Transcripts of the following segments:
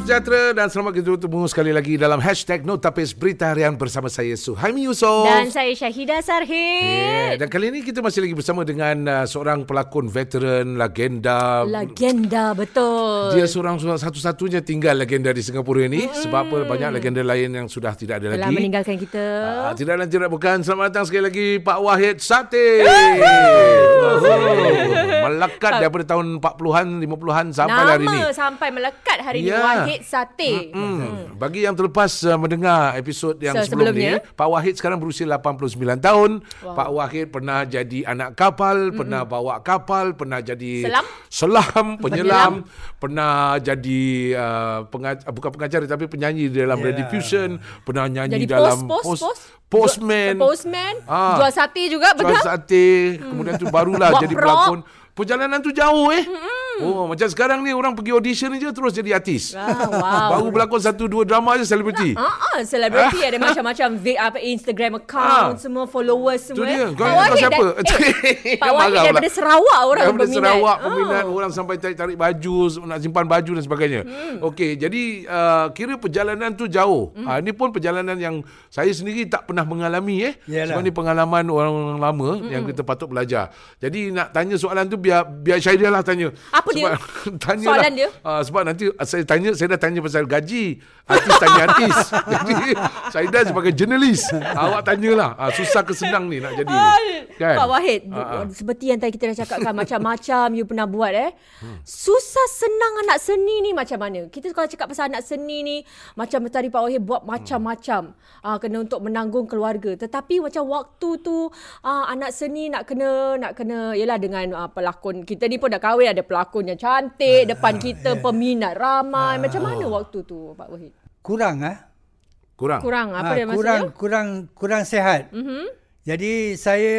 salam sejahtera dan selamat kita bertemu sekali lagi dalam hashtag Notapis Berita Harian bersama saya Suhaimi Yusof. Dan saya Syahida Sarhid. Yeah. Dan kali ini kita masih lagi bersama dengan uh, seorang pelakon veteran, legenda. Legenda, betul. Dia seorang satu-satunya tinggal legenda di Singapura ini. Mm. Sebab apa banyak legenda lain yang sudah tidak ada Telah lagi. meninggalkan kita. Uh, tidak dan tidak bukan. Selamat datang sekali lagi Pak Wahid Sate. Melekat daripada tahun 40-an, 50-an sampai Nama hari ini. sampai melekat hari Ya. ni. Wahid Sate. Hmm. Bagi yang terlepas uh, mendengar episod yang So, sebelum sebelumnya. ni, Pak Wahid sekarang berusia 89 tahun. Wow. Pak Wahid pernah jadi anak kapal, mm-hmm. pernah bawa kapal, pernah jadi Selam. selam penyelam, pernah jadi uh, pengac- bukan pengacara tapi penyanyi di dalam Yeah. Radio Fusion, pernah nyanyi Jadi dalam post, post, post. postman. Jual- Postman. Ah. Jual sate juga, Jual betul? sate, kemudian tu barulah jadi pelakon. Perjalanan tu jauh eh. Mm-hmm. Oh, macam sekarang ni orang pergi audition je terus jadi artis. Ah, wow. Baru berlakon satu dua drama je selebriti. Ah, ah, selebriti ada macam-macam vi- apa Instagram Ah. account, semua followers Tu semua. dia. eh. Kau Pak kau Wahid siapa? dah- Eh, Pak Wahid pula. daripada Sarawak orang Daripada peminat. Sarawak Ah. peminat orang sampai tarik-tarik baju nak simpan baju dan sebagainya. Hmm. Okey, jadi uh, kira perjalanan tu jauh. Hmm. Uh, ini pun perjalanan yang saya sendiri tak pernah mengalami eh. Yalah. Sebab ni pengalaman orang lama hmm. yang kita patut belajar. Jadi nak tanya soalan tu biar biar Syahida lah tanya. Apa dia? tanya Soalan dia? Uh, sebab nanti uh, saya tanya saya dah tanya pasal gaji. Artis tanya artis. jadi Syahida sebagai jurnalis. awak tanyalah. Uh, susah ke senang ni nak jadi. Kan? Pak Wahid, Ah, ah. seperti yang tadi kita dah cakapkan macam-macam you pernah buat eh. Susah senang anak seni ni macam mana? Kita kalau cakap pasal anak seni ni macam tadi Pak Wahid buat macam-macam. Ah kena untuk menanggung keluarga. Tetapi macam waktu tu ah, anak seni nak kena nak kena yalah dengan ah, pelakon kita ni pun dah kahwin ada pelakon yang cantik depan kita peminat ramai. Macam mana waktu tu Pak Wahid? kurang ah. Kurang. Kurang apa Ah, dia kurang maksudnya? kurang kurang sehat. Mhm. Jadi saya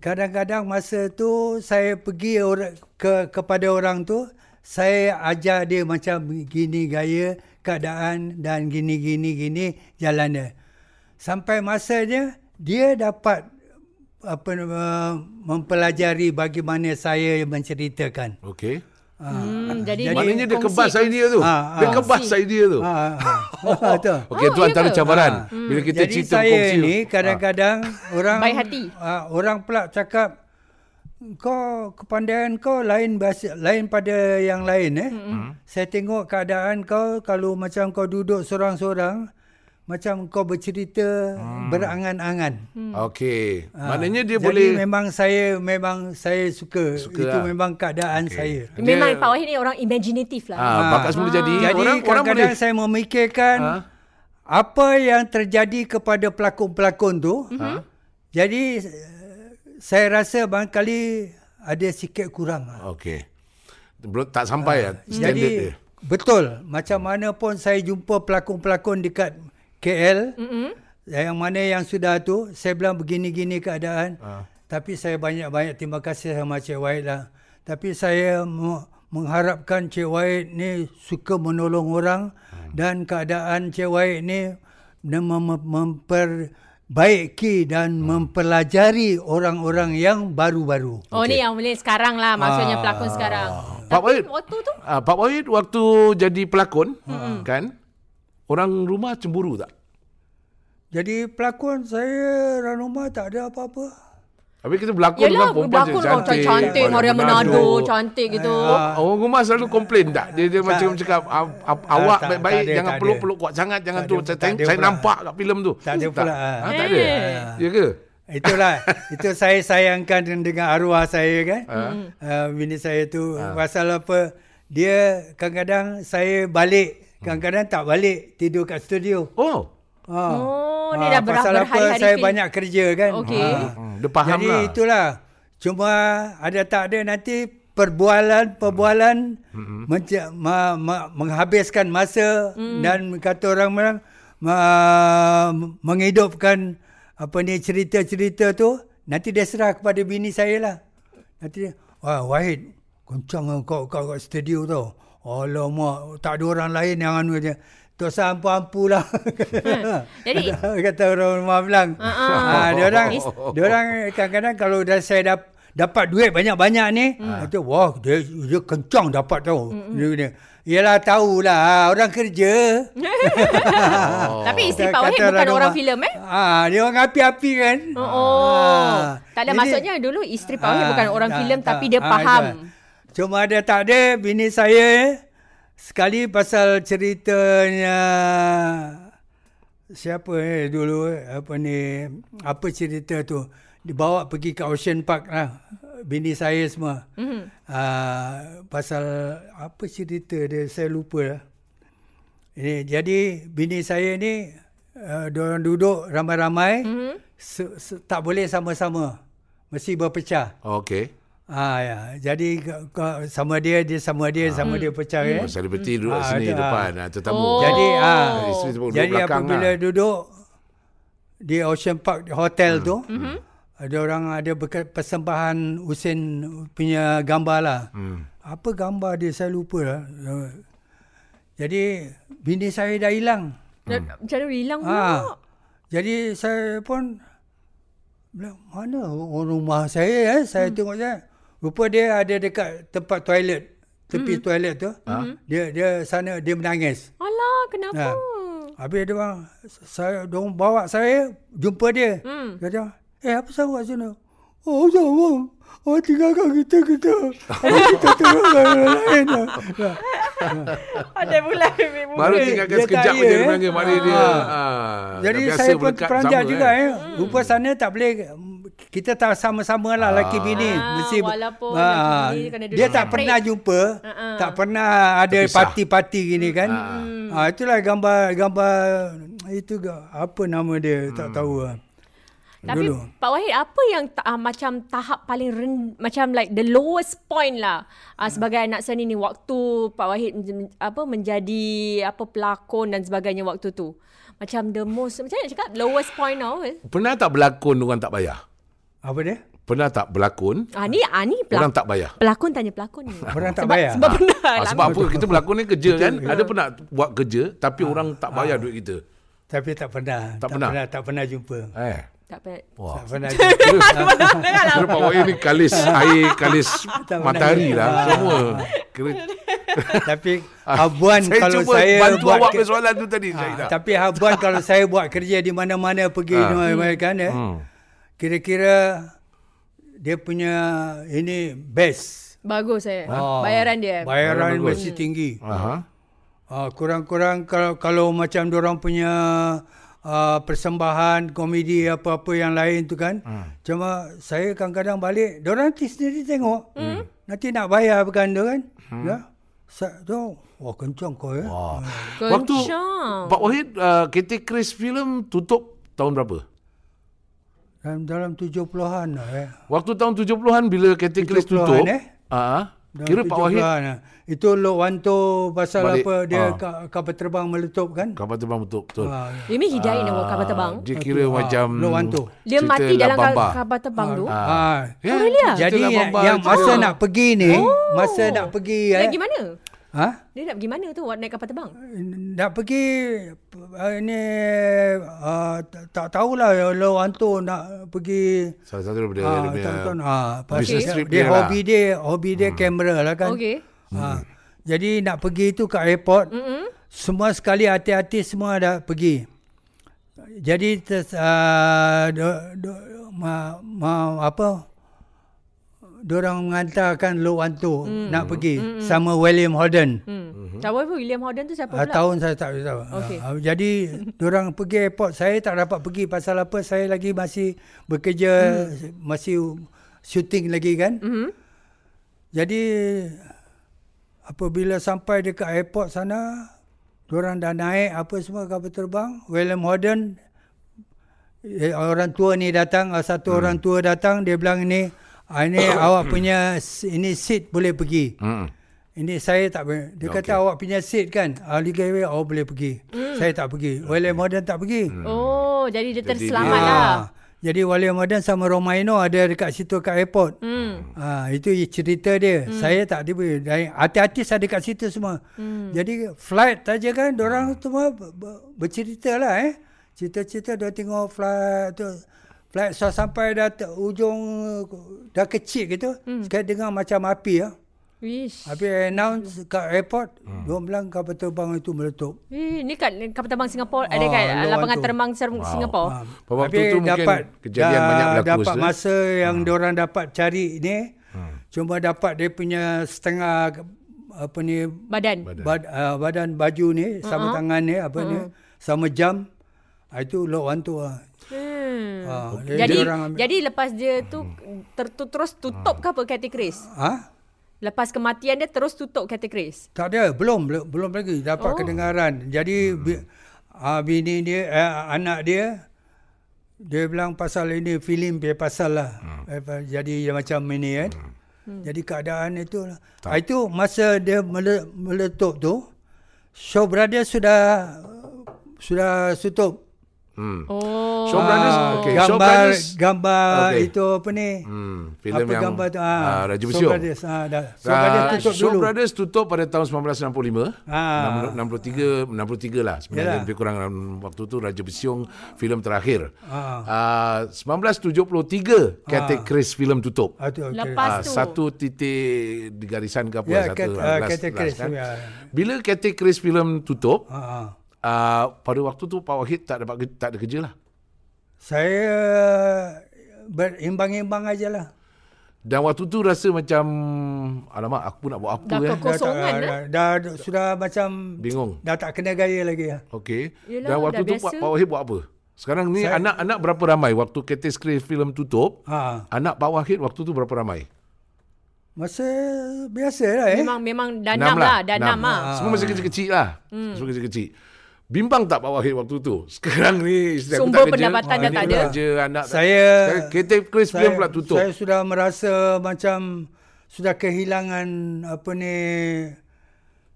kadang-kadang masa tu saya pergi orang, ke kepada orang tu saya ajar dia macam gini gaya keadaan dan gini gini gini jalan dia. Sampai masanya dia dapat apa nama mempelajari bagaimana saya menceritakan. Okey. Hmm, jadi, Maknanya dia kongsi- kebas idea tu. Ah, Dia ah. kebas idea tu. Ha, ha. Betul. Okey, tu Ah, ya antara ke? cabaran. Ha. Bila kita Jadi cerita saya kongsi. ni kadang-kadang orang Baik hati. Uh, orang pula cakap kau kepandaian kau lain bahasa lain pada yang lain eh. Mm-hmm. Saya tengok keadaan kau kalau macam kau duduk seorang-seorang macam kau bercerita hmm. berangan-angan. Okey. Ah, Maknanya dia Jadi boleh memang saya memang saya suka, Suka itu lah. memang keadaan Okey. saya. Memang Dia- Pak Wahid ni orang imaginatif lah. ah, bakat semula jadi. Jadi orang orang kadang-kadang boleh saya memikirkan Ha? apa yang terjadi kepada pelakon-pelakon tu. Ha? Jadi eh, saya rasa barangkali ada sikit kurang. Okey. Belum tak sampai ya standard Jadi dia. betul macam mana pun saya jumpa pelakon-pelakon dekat KL Mm-mm. yang mana yang sudah tu saya bilang begini-gini keadaan. Ah. Tapi saya banyak-banyak terima kasih sama Cik Wahid lah. Tapi saya me- mengharapkan Cik Wahid ni suka menolong orang Hmm. dan keadaan Cik Wahid ni mem- mem- memperbaiki dan mempelajari orang-orang yang baru-baru. Oh Okey. ni yang boleh sekarang lah maksudnya Ah. pelakon sekarang. Pak Tapi Wahid. waktu tu Ah, Pak Wahid waktu jadi pelakon kan? Orang rumah cemburu tak? Jadi pelakon saya dalam rumah tak ada apa-apa. Habis kita berlakon Yelah dengan perempuan berlakon je, orang cantik, cantik Maria Menado, cantik gitu. Oh, orang rumah selalu komplain tak? Dia dia macam cakap "Ah, ah, awak tak- baik-baik tak ada, jangan tak peluk ada. peluk kuat sangat jangan Tak tu ada, saya tak ada saya pula. nampak kat filem tu. Tak ada pula. Ha, tak ada. Eh. Ya ke? Itulah itu saya sayangkan dengan arwah saya kan. Ah. Uh, bini saya tu pasal apa dia kadang-kadang saya balik, kadang-kadang tak balik tidur kat studio. Oh. Ha. Oh, Ha, ni dah ber- pasal apa berhari-hari saya film. banyak kerja kan. Okey. Hmm, dia faham Jadi lah. itulah. Cuma ada tak ada nanti perbualan-perbualan Hmm. menca- ma- ma- menghabiskan masa Hmm. dan kata orang orang ma- menghidupkan apa ni cerita-cerita tu nanti dia serah kepada bini saya lah. Nanti dia, wah Wahid, kencang lah kau kau kat studio tu. Alamak, tak ada orang lain yang anu je. Tak usah ampu-ampu lah. Jadi- kata, kata orang rumah bilang. Ah, ah. Ha, dia orang dia orang kadang-kadang kalau dah saya dap, dapat duit banyak-banyak ni, Hmm. kata wah dia dia kencang dapat tau. Dia, dia. Yelah tahulah orang kerja. Oh. Tapi isteri Pak Wahid bukan orang filem eh? Ah, dia orang api-api kan. Oh, oh. Ah. tak ada Jadi- maksudnya dulu isteri Pak Wahid Ah, bukan orang tak, filem tak. tapi dia Ah, faham. tak. Cuma ada tak ada bini saya sekali pasal ceritanya siapa eh dulu apa ni apa cerita tu dibawa pergi ke Ocean Park lah bini saya semua. Mm-hmm. Uh, pasal apa cerita dia saya lupa lah. Ini jadi bini saya ni uh, orang duduk ramai-ramai mm-hmm. se- se- tak boleh sama-sama. Mesti berpecah. Okey. Ah ya. Jadi sama dia dia sama dia sama dia pecah ya. Oh, selebriti duduk Ah, sini ada. depan ah, tetamu. Oh. Jadi ah Isteri duduk jadi belakang apabila lah. duduk di Ocean Park hotel Hmm. tu mm-hmm. ada orang ada persembahan Husin punya gambar lah. Hmm. Apa gambar dia saya lupa lah. Jadi bini saya dah hilang. Hmm. Macam mana hilang pula? Ha. Jadi saya pun bilang mana orang rumah saya eh saya hmm. tengok saya. Rupa dia ada dekat tempat toilet, tepi hmm. toilet tu. Ha? Dia dia sana dia menangis. Alah, kenapa? Ha. Habis dia bang saya dong bawa saya jumpa dia. Hmm. Dia kata, "Eh apa sahaja kat sana?" Oh, tak bang. Oh, tinggalkan kita, kita. Habis kita orang lain. lah." Ada pula boomer. Baru Eh, tinggalkan dia sekejap je ya, dia eh. panggil maknanya dia. Ah. Ah, Jadi saya pun sama, juga kan? eh. Rupa sana tak boleh kita tak sama-sama lah laki bini. Ah, Mesti walaupun Ah, laki bini kena duduk dia tak separate. pernah jumpa, Ah-ah. tak pernah ada Terpisah. parti-parti gini kan. Ah. itulah gambar gambar itu apa nama dia tak tahu lah. Tapi Dulu. Pak Wahid apa yang ta- uh, macam tahap paling ren- macam like the lowest point lah uh, sebagai anak seni ni waktu Pak Wahid men- apa menjadi apa pelakon dan sebagainya waktu tu. Macam the most macam nak cakap lowest point now. Eh? Pernah tak berlakon orang tak bayar? Apa dia? Pernah tak berlakon Ah ni ah ni pelak- orang tak bayar? pelakon tanya pelakon ni. Orang tak sebab, bayar? Sebab pernah Ah, lah. sebab apa? Kita berlakon ni kerja kan? Ada pernah buat kerja tapi orang tak bayar duit kita. Tapi tak pernah. Tak pernah? Tak pernah jumpa. Eh. tak pernah. Wah. Tak pernah jumpa. Kira Pak Wahid ni kalis air, kalis Tak matahari pernah. lah Ah. semua. Kira Tapi Habuan saya kalau cuba saya bantu buat awak ke- persoalan tu tadi. Ha, Syahidah. tapi Habuan kalau saya buat kerja di mana-mana pergi Ha. di mana-mana kan eh, Hmm. Kira-kira dia punya ini best. Bagus eh. Ah, Bayaran dia. Bayaran Bagus. mesti tinggi. Aha. Ah, kurang-kurang kalau kalau macam orang punya uh, persembahan komedi apa-apa yang lain tu kan. Hmm. Cuma saya kadang-kadang balik, orang nanti sendiri tengok. Nanti nak bayar bukan tu kan. Ya. Sa tu, wah kencang kau ya. Wah. Waktu Kencang. Pak Wahid uh, KT Chris Film tutup tahun berapa? Dalam, dalam 70-an lah eh. Waktu tahun 70-an bila KT Chris 70-an, tutup. eh? Ah, Dalam kira Pak Wahid 70-an lah. Itu Lok Wanto pasal Balik. apa dia Ah. ka, kapal terbang meletup kan. kapal terbang betul betul. Ah, You mean Hidayat yang bawa kapal terbang? Dia kira Ah, macam Lok Wanto. Dia mati dalam Labamba. ka- kapal terbang tu. Ah. Ah. Ya, Oh, really Jadi yang masa nak pergi ni, masa nak pergi Nak eh. mana? Ha? Dia nak pergi mana tu naik kapal terbang? Nak pergi uh, ni uh, tak, tak tahulah Lok Wanto nak pergi salah satu daripada Ah, dia punya tak tahu ah, pasal dia, trip dia dia lah. hobi dia, hobi dia kamera lah kan. Okey. Ha. Jadi nak pergi tu kat airport. Mm-mm. Semua sekali hati-hati semua dah pergi. Jadi ter, uh, do, do, ma, ma, apa Diorang mengantarkan Lok Wanto mm. nak pergi mm. sama William Holden. Hmm. Tahu apa William Holden tu siapa Uh, pula? tahun saya tak tahu. Okey. Uh, jadi diorang pergi airport, saya tak dapat pergi pasal apa? Saya lagi masih bekerja, hmm. masih syuting lagi kan. Mhm. Jadi apabila sampai dekat airport sana, diorang dah naik apa semua kapal terbang. William Holden eh, orang tua ni datang, ah, satu hmm. orang tua datang, dia bilang ini ah, ini awak punya s- ini seat boleh pergi. Hmm. Ini saya tak boleh. Dia Okey. kata awak punya seat kan. Ahli Gateway awak boleh pergi. Hmm. Saya tak pergi. William Holden tak pergi. Oh, jadi dia Jadi terselamat lah. Ah, Jadi William Holden sama Romaino ada dekat situ kat airport. Hmm. Ah, itu cerita dia. Hmm. Saya tak dia boleh. Artis-artis ada kat situ semua. Hmm. Jadi flight saja kan, orang semua ber- ber- bercerita lah eh. Cerita-cerita dia tengok flight tu. Flight so sampai dah te- ujung dah kecil gitu. Hmm. Sekali dengar macam api ya. Wish. Habis announce kat airport, Hmm. dia bilang kapal terbang itu meletup. Eh, ni kat kapal terbang Singapura, Ah, ada kat luar lapangan terbang Ser- Singapura. Ha. Pada waktu Habis tu mungkin kejadian dah- banyak berlaku, Dapat. Hmm. masa yang hmm. diorang dapat cari ni, cuma dapat dia punya setengah apa ni Badan. Badan. bad, uh, badan baju ni sama Uh-huh. tangan ni apa ni sama jam Ah, itu lot one tu lah. Hmm. Ah, Jadi orang ambil- jadi lepas dia tu ter, tu terus tutup ke apa Chris? ha? Lepas kematian dia terus tutup Chris. Tak ada, belum belum, belum lagi dapat Oh. kedengaran. Jadi bi, uh, bini dia eh, anak dia dia bilang pasal ini filem dia pasal lah. Hmm. Jadi dia macam ini kan. Hmm. Jadi keadaan itu lah. Ah, Itu masa dia mele, meletup tu Shaw Brothers sudah sudah tutup. Hmm. Oh. Shaw Brothers, okay. Shaw gambar Brothers, gambar Okay. itu apa ni? hmm, filem apa yang gambar tu? ah, Raja Shaw Bersiung. Brothers, ah, dah. Shaw Ah, Brothers tutup Shaw dulu. Brothers tutup pada tahun 1965. Ah. 63 63 lah sebenarnya Yalah. lebih kurang dalam waktu tu Raja Bersiung filem terakhir. Ah. Ah, 1973 Cathay Chris filem tutup. Ah, tu, okey. Lepas Ah, tu. satu titik di garisan ke apa Ya, satu Cat- lah, ah, last- Cathay last Chris, kan. ya. Bila Cathay Chris filem tutup, Ah, ah. ah, pada waktu tu Pak Wahid tak dapat tak ada kerja lah. Saya berimbang-imbang aja lah. Dan waktu tu rasa macam alamak aku nak buat apa Dah eh. dah, eh? dah, dah, sudah macam Bingung. dah tak kena gaya lagi lah. Okey. Dan waktu dah tu biasa. Pak, Pak Wahid buat apa? Sekarang ni Saya- anak-anak berapa ramai waktu Cathay Chris filem tutup? Ha. Anak Pak Wahid waktu tu berapa ramai? Masa biasa lah eh. Memang memang dah enam lah, dah enam lah. Semua masih kecil-kecil lah. Hmm. Semua kecil-kecil. Bimbang tak Pak Wahid waktu tu? Sekarang ni isteri aku Sumber tak kerja. pendapatan dah tak ada. Kerja, anak Saya Cathay Chris filem pula tutup. Saya sudah merasa macam sudah kehilangan apa ni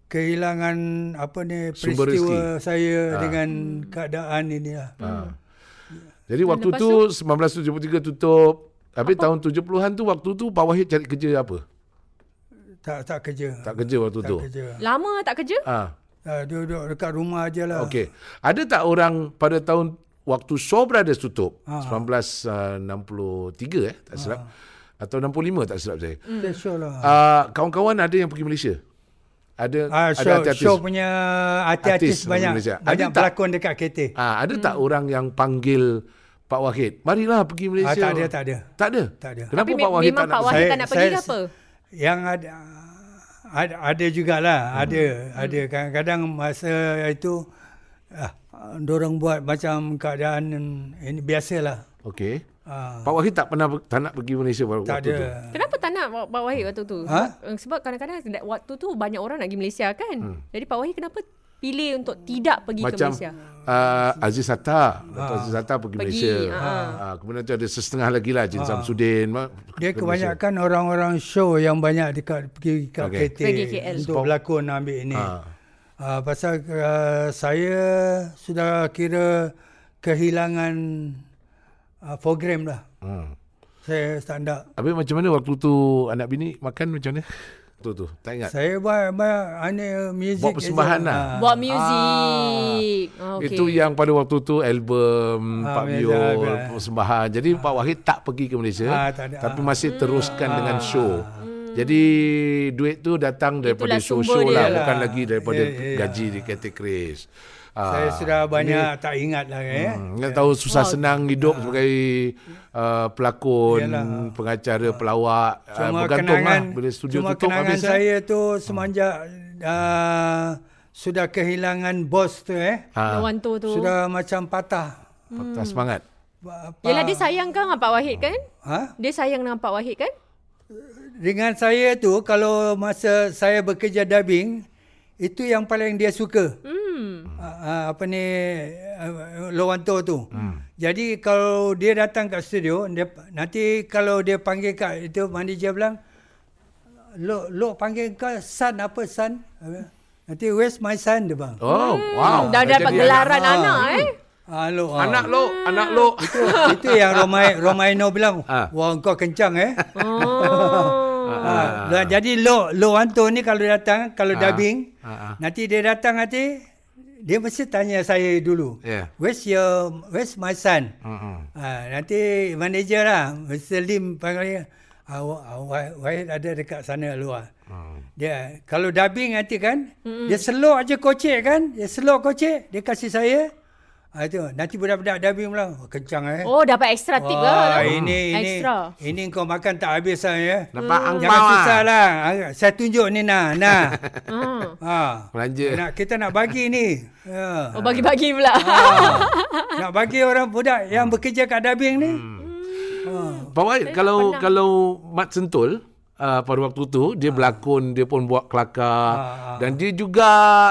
kehilangan apa ni Sumber peristiwa rezeki. saya Ha. dengan keadaan ini lah. Jadi waktu lepas tu 1973 tutup. Habis tahun 70-an tu waktu tu Pak Wahid cari kerja apa? Tak tak kerja. Tak kerja waktu tak tu. kerja. Lama tak kerja? Ah. Uh, duduk dekat rumah aja lah. Okey. Ada tak orang pada tahun waktu Shaw Brothers tutup Ha. 1963 eh tak silap atau 65 tak silap saya. Hmm. Kita show lah. Uh, kawan-kawan ada yang pergi Malaysia. Ada Ah, ada show, artis-artis. show punya artis-artis Artis banyak Malaysia. Ada banyak tak? pelakon dekat KT. Ah, ada tak orang yang panggil Pak Wahid, marilah pergi Ah, Malaysia. tak ada, tak ada. Tak ada. Tak ada. Kenapa Tapi Pak Wahid memang tak Pak nak? Wahid Saya- tak nak pergi ke saya- apa? Yang ada ada, ada jugalah, Hmm. ada ada kadang-kadang masa itu ah, dorang buat macam keadaan ini biasalah. Okey. Ah, Pak Wahid tak pernah tak nak pergi Malaysia waktu tak tu. ada. Kenapa tak nak Pak Wahid waktu tu? Ha? Sebab, sebab kadang-kadang waktu tu banyak orang nak pergi Malaysia kan. Hmm. Jadi Pak Wahid kenapa pilih untuk tidak pergi Macam ke Malaysia? uh, Aziz Hatta, Dato' Aziz Hatta pergi, Pergi, Malaysia. ha. Ah, kemudian tu ada setengah lagi lah Jin Samsudin. ma- Dia ke kebanyakan orang-orang show yang banyak dekat pergi kat Okey. KT Pergi KL. untuk berlakon ambil ini. Ah. Ah, pasal uh, saya sudah kira kehilangan uh, program lah. Hmm. Saya tak nak. Habis macam mana waktu tu anak bini makan macam mana? Tu tu, tak ingat. Saya buat, buat ane music. Buat persembahan lah. Ah. Buat muzik. Ah, okay. Itu yang pada waktu tu album Ah, Pak Bio biasa. persembahan. Jadi Pak Wahid tak pergi ke Malaysia Ah, ada. tapi Ah. masih teruskan dengan show. Jadi duit tu datang daripada Itulah show-show lah, lah. bukan lagi daripada ya, ya. gaji di Cathay Chris. Ah, Saya sudah banyak tak ingat lah eh. Hmm, Ingat tahu susah senang hidup sebagai uh, pelakon, Yalah. pengacara, pelawak. Uh, Cuma bergantung kenangan, lah bila studio cuma tutup kenangan habis. eh. saya tu semenjak uh, sudah kehilangan bos tu eh. Ha, tu tu. Sudah macam patah. patah semangat. Pa- pa- Yelah dia sayang kan dengan Pak Wahid kan? Ha? Dia sayang dengan Pak Wahid kan? Dengan saya tu kalau masa saya bekerja dubbing itu yang paling dia suka. Hmm. Uh, apa ni uh, Lowanto tu. Hmm. Jadi kalau dia datang kat studio dia nanti kalau dia panggil kat itu manager bilang lo lo panggil kau son apa son? Nanti where's my son dia bang. Oh, wow. Dah dapat jadi gelaran anak. anak, eh. Ah, lo, ah. Anak lo, anak lo. itu, itu yang Romai Romaino bilang, Ah. wah kau kencang eh. Oh. Ah, lah, jadi lo lo Anto ni kalau datang kalau Ah. dubbing Ah, ah. nanti dia datang nanti dia mesti tanya saya dulu. Yeah. Where's your where's my son? Mm-mm. Ah, nanti manager lah Mr. Lim panggil dia. uh, Wah- Wahid ada dekat sana luar. Dia kalau dubbing nanti kan, mm dia selok aja kocek kan, dia selok kocek, dia kasih saya. Ah itu nanti budak-budak dubbing pula oh, kencang eh. Oh, dapat extra tip Wah, lah. ini ini Extra. ini kau makan tak habis lah ya. Dapat Jangan angpau susah lah. lah. Ah, Saya tunjuk ni nah, nah. Hmm. ha. Belanja. Nak kita nak bagi ni. Ya. Oh, bagi-bagi pula. Ah. nak bagi orang budak yang bekerja kat dubbing ni. Pak Wahid, kalau kalau Mat Sentul uh, pada waktu tu dia berlakon, dia pun buat kelakar Ah, dan dia juga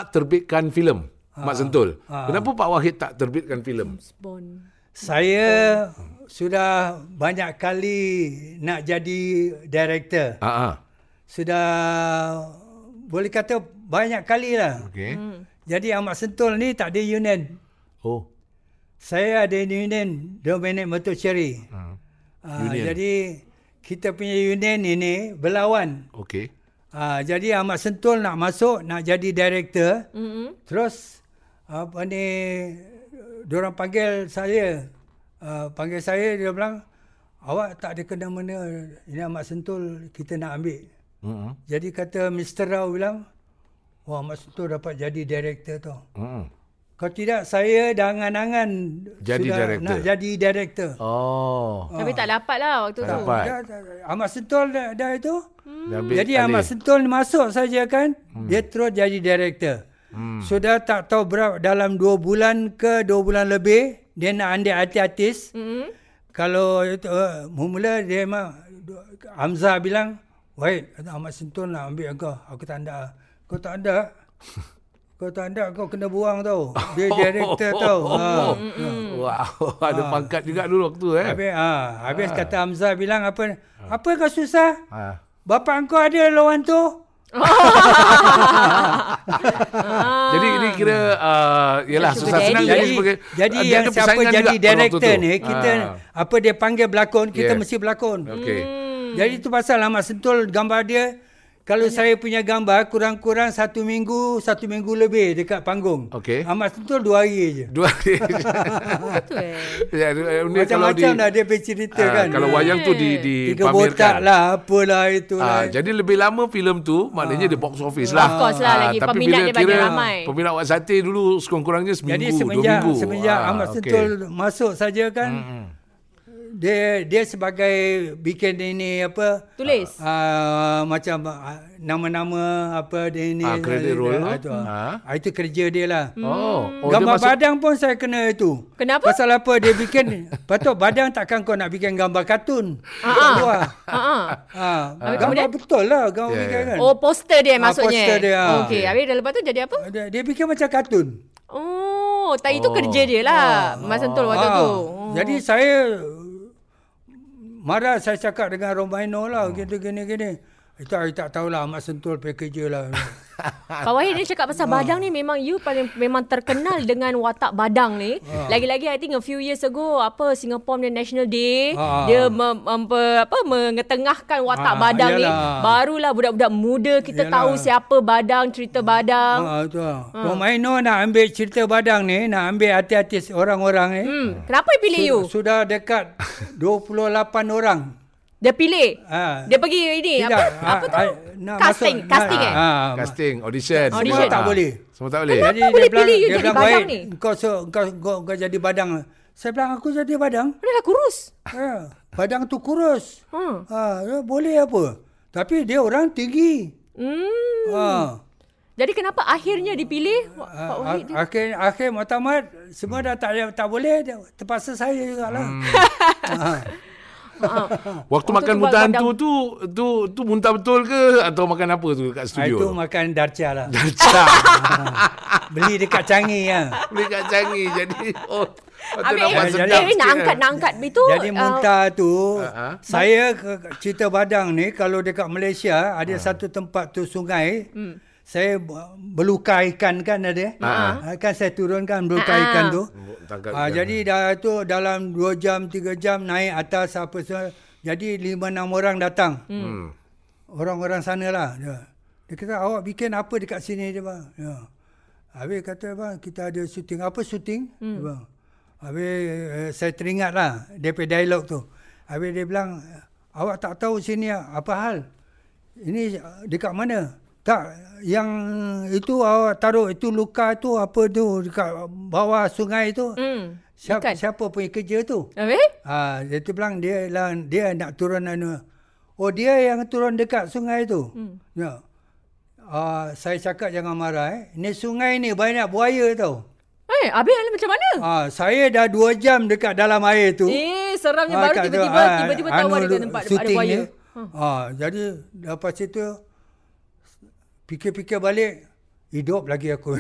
terbitkan filem Mat Sentul. Kenapa Pak Wahid tak terbitkan filem? Bond. Saya sudah banyak kali nak jadi director. Ha ah. Sudah boleh kata banyak kali lah. Okey. Jadi Ahmad Sentul ni tak ada union. Oh. Saya ada union Dominic Motor Cherry. Ha. Uh, Union. jadi kita punya union ini berlawan. Okey. Uh, jadi Ahmad Sentul nak masuk nak jadi director. Mm-hmm. Terus apa ni diorang panggil saya. Uh, panggil saya dia bilang awak tak ada kena mena ini Ahmad Sentul kita nak ambil. Hmm. Jadi kata Mr. Rao bilang wah Ahmad Sentul dapat jadi director tau. Hmm. Kalau tidak saya dah angan-angan Jadi sudah director. nak jadi director. Oh. Tapi tak dapat lah waktu Tak tu. dapat. Dah, dah. Ahmad Sentul dah, dah itu. Ambil Jadi. Ahmad Sentul masuk saja kan, hmm. dia terus jadi director. Hmm. Sudah tak tahu berapa dalam dua bulan ke dua bulan lebih dia nak andai artis-artis. Mm-hmm. Kalau itu uh, mula dia memang Hamzah bilang, "Wait, Ahmad Sentul nak ambil kau. Aku tak ada." Kau tak ada. kau tak ada kau kena buang tau. Dia director tau. Ha. Wow, ada pangkat juga dulu waktu eh. Habis ha, habis kata Hamzah bilang apa? Apa kau susah? Ha. Bapa kau ada lawan tu? Jadi ini kira uh, yalah Sugar susah senang jadi sebagai jadi yang siapa jadi director tu. ni, kita Ah. apa dia panggil berlakon, kita Yes. mesti berlakon. Okey. Jadi itu pasal Ahmad Sentul gambar dia kalau saya punya gambar kurang-kurang satu minggu, satu minggu lebih dekat panggung. Okey. Ahmad Sentul dua hari je. Dua Betul eh. ya, dia- dia kalau di Macam-macam dah dia bercerita ah, kan. Kalau wayang tu di Tiga botak dipamerkan. lah, apalah itulah. Ah, jadi lebih lama filem tu maknanya dia box office lah. Of course lah, lagi tapi peminat dia banyak ramai. Peminat Wak Sate dulu sekurang-kurangnya seminggu, Jadi dua semenjak minggu. semenjak Ah, Ahmad okey. Sentul masuk saja kan. Dia dia sebagai bikin ini apa Tulis. uh, macam uh, nama-nama apa dia ni Ah, credit roll. Ah, itu, ah, itu kerja dia lah. Oh, oh gambar dia masuk badang pun saya kena itu. Kenapa? Pasal apa dia bikin patut badang takkan kau nak bikin gambar kartun. Ah, ah. Ha ah. Habis gambar kemudian? betul lah gambar Ya, bikin ya. kan. Oh, poster dia Ah, maksudnya. poster dia, ah. Okey, habis dah lepas tu jadi apa? Dia, dia bikin macam kartun. Oh, tak itu Oh. kerja dia lah. Mas Sentul waktu Ah, tu. Oh. Jadi saya marah saya cakap dengan Romaino lah gitu gini gini. Itu saya tak tahulah Ahmad Sentul pergi kerja lah. Pak Wahid dia cakap pasal badang ni memang you paling memang terkenal dengan watak badang ni. Lagi-lagi I think a few years ago apa Singapore punya National Day Ah. dia mem, mempe, apa mengetengahkan watak Ah, badang ni. yalah. Barulah budak-budak muda kita Yalah. tahu siapa badang, cerita badang. ha, itu lah. Romaino nak ambil cerita badang ni, nak ambil artis-artis orang-orang ni. Hmm, kenapa you pilih you? Su- Sudah dekat 28 orang. Dia pilih. Ha. Dia pergi ini Tidak, apa? ah, apa tu? nak casting, masuk- casting nak- eh? ah, casting, audition. Audition. Semua tak Ah. boleh. Semua tak boleh. Jadi boleh dia bilang, pilih you dia jadi bilang, badang "Wahid, ni?" Kau, so, kau, kau, kau jadi badang. Saya bilang, aku jadi badang. Dia dah kurus. Ha, badang tu kurus. Hmm. Ha, boleh apa? Tapi dia orang tinggi. Hmm. Ha. Jadi kenapa akhirnya dipilih Pak Wahid? akhir akhir muktamad semua dah tak tak boleh dia- terpaksa saya jugalah. Hmm. Ha. Waktu Waktu makan muntah badang. tu tu tu muntah betul ke atau makan apa tu kat Ha, studio? itu makan darca lah. Darcah. Beli dekat Changi ya. Beli kat Changi jadi oh Habis dapat eh, sedap eh, nak angkat nak angkat itu Jadi uh, muntah tu Ha-ha. saya cerita badang ni kalau dekat Malaysia ada satu tempat tu sungai. Hmm. Saya b- berluka ikan kan ada. Ha. Kan saya turunkan berluka Ha-ha. ikan tu. Ah, ikan. jadi dah tu dalam 2 jam 3 jam naik atas apa semua. Jadi 5 6 orang datang. Hmm. Orang-orang sana lah. Dia, dia kata awak bikin apa dekat sini dia bang. Ya. Habis kata bang kita ada syuting. Apa syuting? Hmm. Bang. Habis eh, saya teringat lah dia punya dialog tu. Habis dia bilang awak tak tahu sini apa hal? Ini dekat mana? Tak, yang itu awak taruh itu luka itu apa tu dekat bawah sungai tu. Hmm. Siapa, Ikan. siapa punya kerja tu? Habis? Ah, dia tu bilang dia lah, dia nak turun anu. Oh dia yang turun dekat sungai tu. Hmm. Ya. Ah, saya cakap jangan marah eh. Ni sungai ni banyak buaya tau. Eh, habis Alan macam mana? Ah, saya dah dua jam dekat dalam air tu. Eh, seramnya Ah, baru tu, tiba-tiba ah, tiba-tiba tahu ada tempat ada buaya. ni. Ah, jadi lepas itu fikir-fikir balik hidup lagi aku.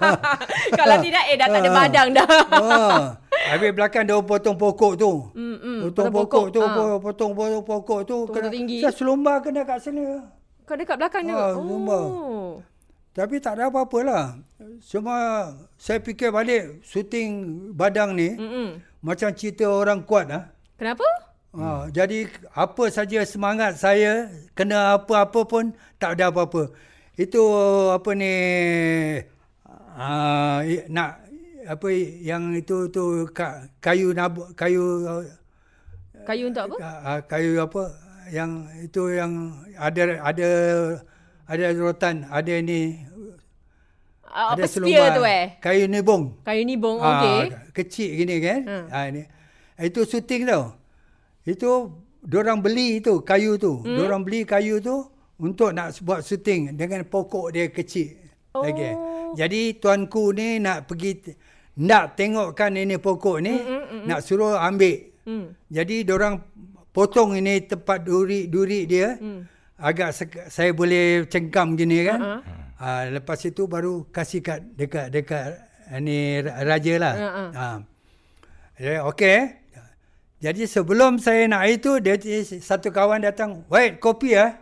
Kalau tidak, eh dah tak ada Ah. badang dah. ah, habis belakang dia potong pokok tu. Hmm, Potong potong pokok, tu, pokok. Ah. potong potong pokok tu. Potong tinggi. Saya selumbar kena kat sini. Kau dekat belakang dia. Ah, lumba. Oh. Tapi tak ada apa-apa lah. Cuma saya fikir balik syuting badang ni Mm-mm. macam cerita orang kuat ah. Kenapa? Ha, jadi apa saja semangat saya kena apa-apa pun tak ada apa-apa. Itu apa ni uh, nak apa yang itu tu ka- kayu nabu, kayu Kayu untuk apa? uh, kayu apa yang itu yang ada ada ada rotan, ada ni Ah, ada apa spear tu eh? Kayu nibung. Kayu nibung, Ah, okey. kecil gini kan. Hmm. Ha. ini. Itu syuting tau. Itu orang beli tu kayu tu. Hmm? Orang beli kayu tu untuk nak buat syuting dengan pokok dia kecil. Oh. Lagi. Jadi tuanku ni nak pergi nak tengokkan ini pokok ni, mm, mm, mm, nak suruh ambil. Hmm. Jadi orang potong ini tempat duri-duri dia. Hmm. Agak saya boleh cengkam gini kan. Uh-uh. Uh, lepas itu baru kasih kat dekat dekat uh, ni ra- raja lah. Uh-uh. Uh. Okey. Jadi sebelum saya nak itu dia satu kawan datang, "Wait, kopi ah."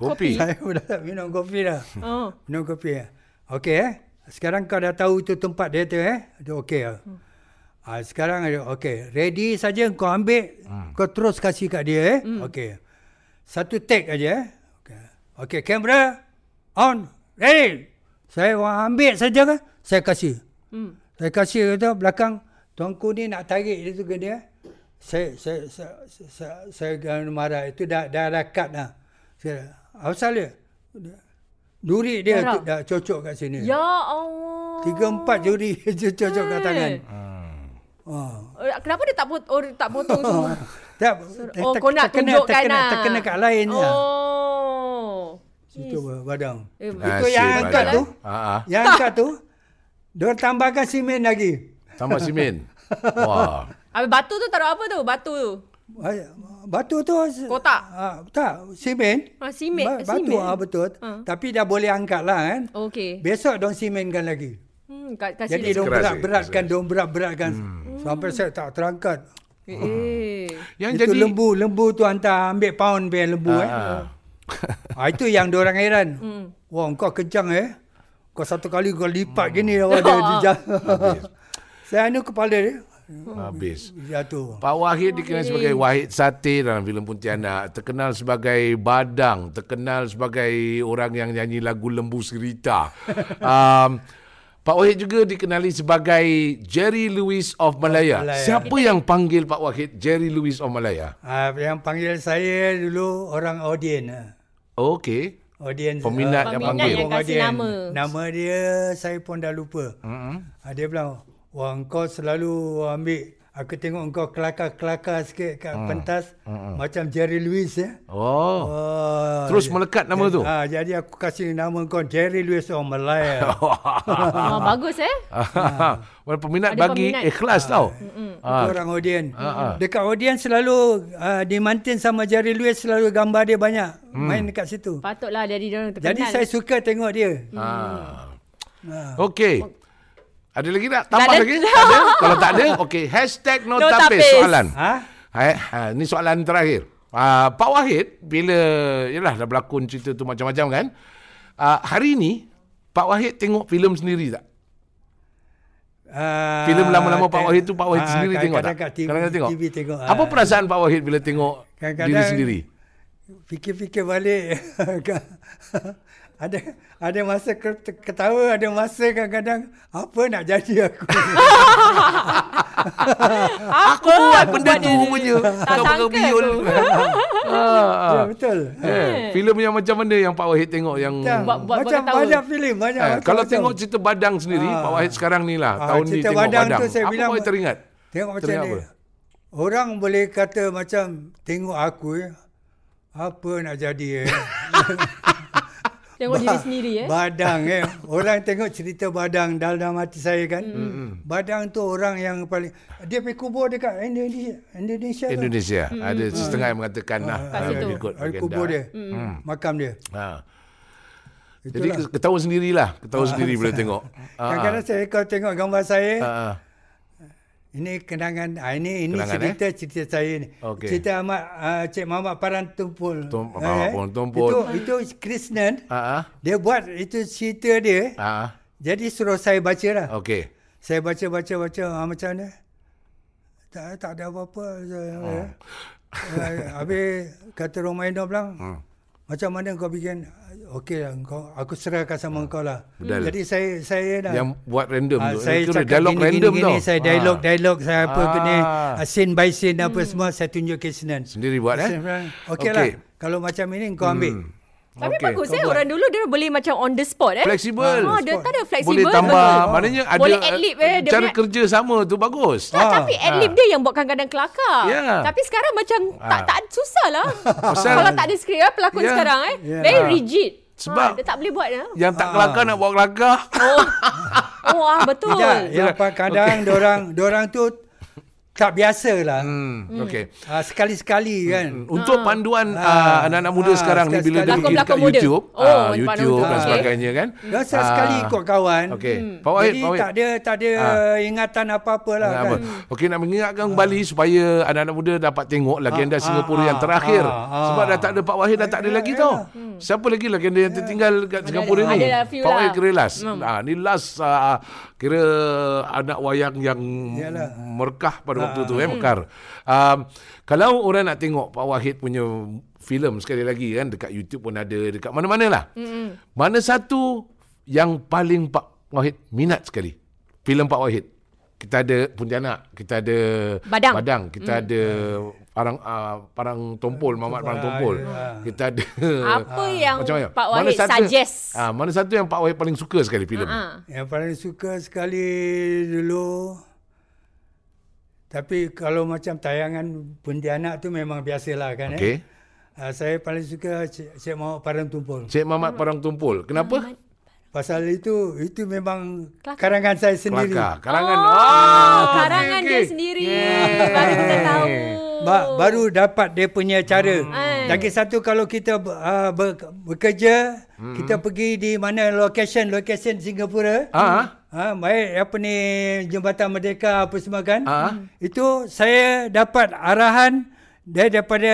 Kopi. saya dah minum kopi dah. Oh. Minum kopi ah. Okey eh. Sekarang kau dah tahu itu tempat dia tu eh. Dia okey ah. Hmm. Ah, sekarang okey. Ready saja kau ambil. Hmm. Kau terus kasih kat dia eh. Hmm. Okey. Satu take aja eh. Okey. Okey, kamera on. Ready. Saya ambil saja kan. Saya kasih. Hmm. Saya kasih tu belakang tuanku ni nak tarik dia tu ke dia. Saya saya saya, saya, saya, saya marah itu dah dah dah cut dah. Saya asal dia. Duri dia tu, dah cocok kat sini. Ya Allah. Tiga empat juri cocok kat tangan. Eh. Oh. Kenapa dia tak pot, oh, dia tak potong semua? Tak, Oh, kau nak terkena, tunjukkan terkena, lah. terkena kat lain je. Oh. Situ badang. Eh, Itu yang Asyik angkat tu. Ah, ah. Yang angkat tu, dia tambahkan simen lagi. Tambah simen. Wah. Habis batu tu taruh apa tu? Batu tu. Ay, Batu tu Kotak? Ah, tak, simen. Ah, simen. Ba- batu simen. ah betul. Ah. Tapi dah boleh angkat lah kan. Okey. Besok dong simenkan lagi. Hmm, ka- kasih Jadi dong Keras, berat-beratkan, keras. dong berat-beratkan. Sampai saya tak terangkat. Eh. Yang Itu jadi lembu, lembu tu hantar ambil pound biar lembu eh. Ah. Ah, itu yang orang heran. Hmm. Wah, kau kejang eh. Kau satu kali kau lipat gini awak dia. Saya anu kepala dia. Habis. Jatuh. Pak Wahid dikenal sebagai Wahid Sate dalam filem Pontianak. Terkenal sebagai Badang. Terkenal sebagai orang yang nyanyi lagu Lembu Serita. Um, Pak Wahid juga dikenali sebagai Jerry Lewis of Malaya. Malaya. Siapa yang panggil Pak Wahid Jerry Lewis of Malaya? Ah, yang panggil saya dulu orang audien. ah. Okey. Audien. Peminat ah, yang Peminat panggil. yang kasih nama. Nama dia saya pun dah lupa. Mm-hmm. Ah, dia bilang, wah kau selalu ambil Aku tengok kau kelakar-kelakar sikit kat Hmm. pentas. Macam Jerry Lewis ya. Oh. Oh, Terus melekat nama tu? Ah, jadi aku kasih nama kau Jerry Lewis of Malaya. Ah, bagus eh. Well, peminat Ada bagi peminat. ikhlas tau. Itu Ah. orang audien. ah. Dekat audien selalu uh, di Mantin sama Jerry Lewis selalu gambar dia banyak. Hmm. Main dekat situ. Patutlah jadi orang terkenal. Jadi saya suka tengok dia. Ah. Ah. Okey. Ada lagi tak? Tambah Tak ada. lagi? Ada? Kalau tak ada, okey. Hashtag no, No tapis. tapis. Soalan. Ha? Ha, ha, ni soalan terakhir. Uh, Pak Wahid, bila yalah dah berlakon cerita tu macam-macam kan. Uh, hari ni, Pak Wahid tengok filem sendiri tak? Uh, Filem lama-lama Pak Wahid tu Pak Wahid sendiri tengok tak? Kadang-kadang tengok. TV tengok. Apa Ah. perasaan Pak Wahid bila tengok diri sendiri? Fikir-fikir balik. ada ada masa ke- ketawa, ada masa kadang-kadang apa nak jadi aku. Aku buat benda tu rupanya. Tak sangka tu. Ah, ya ah. betul. Eh, filem yang macam mana yang Pak Wahid tengok yang Macam, Buat- buat- macam buat banyak filem, banyak. Eh, macam- kalau macam. tengok cerita Badang sendiri, Ah. Pak Wahid sekarang ni lah, Ah, tahun ni tengok Badang Badang. tu saya Apa bilang- Pak Wahid teringat? Tengok macam Teringat ni. apa? Orang boleh kata macam tengok aku ya. Apa nak jadi eh. Tengok diri sendiri eh. Badang eh. Orang tengok cerita Badang dalam hati saya kan. Mm. Badang tu orang yang paling dia pergi kubur dekat Indonesia. Indonesia. tu. Indonesia. Ada setengah yang mengatakan lah. Kat ah, ikut Ada agenda. kubur dia. Makam dia. Ha. Jadi Itulah. ketawa sendirilah. Ketawa sendiri bila tengok. Ah, Kadang-kadang saya kalau tengok gambar saya, ah, ah. Ini kenangan, ah, ini ini Kenangan, cerita cerita saya ni. Okey. Cerita Ahmad uh, Cik Mamat Paran Tumpul. Tum- Mamat Paran Tumpul. Itu itu Krishnan. Ah, ah. Dia buat itu cerita dia. Ah, Jadi suruh saya baca lah. okey. Saya baca baca baca ah, macam mana? Tak tak ada apa-apa. Oh. habis kata Romaino bilang, Hmm. macam mana kau bikin? Okey lah, kau, aku serahkan sama kau lah. Betul. Jadi saya saya dah. Yang buat random Ah, tu. saya Kira cakap dialog gini, random gini, tau. saya dialog, Ah. dialog, saya apa Ah. kena, ah, scene by scene apa semua, saya tunjuk ke. Sendiri buat eh? Okey Okey. lah, kalau macam ini kau ambil. Tapi Okey. bagus eh orang dulu dia boleh macam on the spot eh. Fleksibel. Oh, dia tak ada fleksibel. Boleh tambah. betul. Maknanya ada Boleh ad-lib eh. Dia cara punya- kerja sama tu bagus. Tak, Ah. tapi ad-lib dia yang buat kadang-kadang kelakar. Ya. Tapi sekarang macam tak Ah. tak susah lah. Pasal- Kalau tak ada skrip eh, pelakon Ya. sekarang eh. Ya. Very Ah. rigid. Sebab- ha, dia tak boleh buat ya. Yang tak Ah. kelakar nak buat kelakar. Oh. oh ah betul. Tidak, yang kadang orang orang tu tak biasa lah. Hmm, okey. Ah, sekali-sekali kan. Untuk panduan Ah. ah, anak-anak muda Ah, sekarang ni bila dia pergi muda. YouTube, Oh, ah, panduan YouTube tu. dan sebagainya kan. Dia sekali Ah, ikut kawan. Okey. Pak Wahid, Jadi Pak Wahid. tak ada tak ada Ah. ingatan apa-apa lah Nak kan. apa? Okey nak mengingatkan kembali supaya anak-anak muda dapat tengok legenda Ah, Singapura ah, yang terakhir. ah, ah. Sebab dah tak ada Pak Wahid dah tak ada lagi tau. Siapa lagi legenda yang tertinggal kat Singapura ada ni? lah Pak lah. Wahid kira last. Hmm. Ah ni last ah, kira anak wayang yang merkah pada waktu tu eh mekar. Um, kalau orang nak tengok Pak Wahid punya filem sekali lagi kan dekat YouTube pun ada dekat mana-mana lah. Mana satu yang paling Pak Wahid minat sekali? Filem Pak Wahid. Kita ada Pontianak, kita ada Badang. Badang kita ada parang uh, parang tompol, Mamat parang tompol. Kita ada Apa yang macam mana? Pak Mana Wahid satu- suggest? Ah, mana satu yang Pak Wahid paling suka sekali filem? Ah. Yang paling suka sekali dulu tapi kalau macam tayangan Pontianak tu memang biasalah kan Okey. eh. Uh, saya paling suka Cik, Cik Muhammad Parang Tumpul. Cik Mamat parang tompol. Kenapa? Pasal itu itu memang Kelakar. karangan saya sendiri. Kelakar. Karangan. Oh, Ah, karangan okey, dia sendiri. Yeah. Baru kita tahu. Ba- baru dapat dia punya cara. Hmm. Lagi satu kalau kita uh, ber- bekerja, Hmm. kita pergi di mana location location Singapura. Ah, Ha, baik apa ni Jambatan Merdeka apa semua kan. Ah. Itu saya dapat arahan dia daripada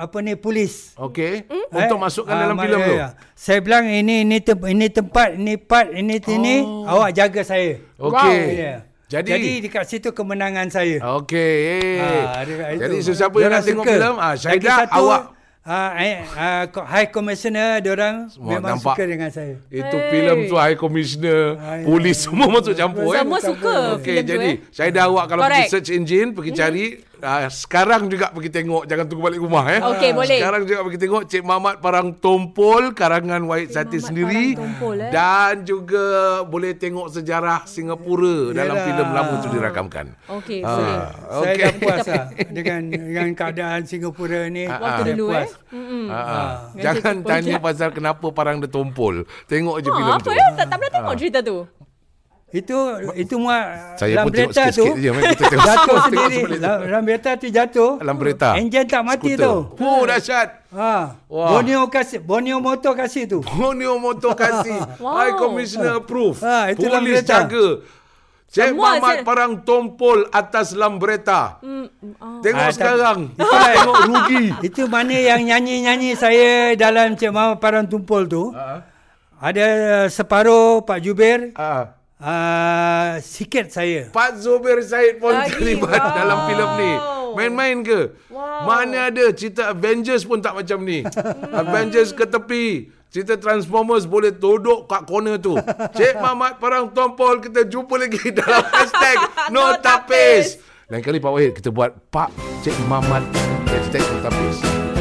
apa ni polis. okey. Hmm? Untuk Eh, masukkan ah, dalam ma- filem tu. ya. Saya bilang ini ini tem- ini tempat, ini part, ini ini awak jaga saya. Okey. Ya. Jadi, Jadi dekat situ kemenangan saya. okey. Ah, itu. Jadi sesiapa yang nak tengok filem, ah Lagi Syahidah satu, awak eh, ko- High Commissioner diorang Semua memang nampak. suka dengan saya. Itu Hey. filem tu High Commissioner, Hai. polis semua masuk campur eh. Semua suka Okey, filem tu jadi eh. saya dah awak kalau Correct. pergi search engine, pergi cari uh, sekarang juga pergi tengok, jangan tunggu balik rumah eh. Okey, boleh. Sekarang juga pergi tengok Cik Mamat Parang Tompol karangan Wahid Sati Mamat sendiri Tompol, eh. dan juga boleh tengok sejarah Singapura dalam Yalah. filem lama tu dirakamkan. Okey, Ah, boleh. Saya okey. dah puas lah dengan dengan keadaan Singapura ni. Waktu Saya dulu eh. puas. Mm-mm. Ah, ah. Dengan Jangan tanya pasal kenapa parang dia tompol. Tengok je Ha, filem apa tu. ya? Tak, tak pernah tengok cerita tu. Itu itu mua Saya pun tengok Lambretta tu je. Kita tengok. jatuh sendiri. sebalik tu. Jatuh. Dalam berita. Enjin tak mati Skuter. tu. Oh, dahsyat. Ha. Wah. Borneo kasih Borneo motor kasih tu. Borneo Motor kasih. Wow. High Commissioner approve. Ha, itu Polis Lambretta. jaga. Cik Semua Mamat saya- Parang tompol atas Lambretta. Hmm, oh. Tengok Ah, sekarang. Itulah tengok rugi. Itu mana yang nyanyi-nyanyi saya dalam Cik Muhammad Parang Tumpul tu. Ada separuh Pak Jubir, Ah. Uh, sikit saya. Pak Zubir Said pun Lagi. terlibat Wow. dalam filem ni. Main-main ke? Wow. Mana ada cerita Avengers pun tak macam ni. Avengers ke tepi. Cerita Transformers boleh duduk kat corner tu. Cik Mamat Parang Tompol kita jumpa lagi dalam hashtag No No Tapis. Tapis. Lain kali Pak Wahid kita buat Pak Cik Mamat hashtag No Tapis.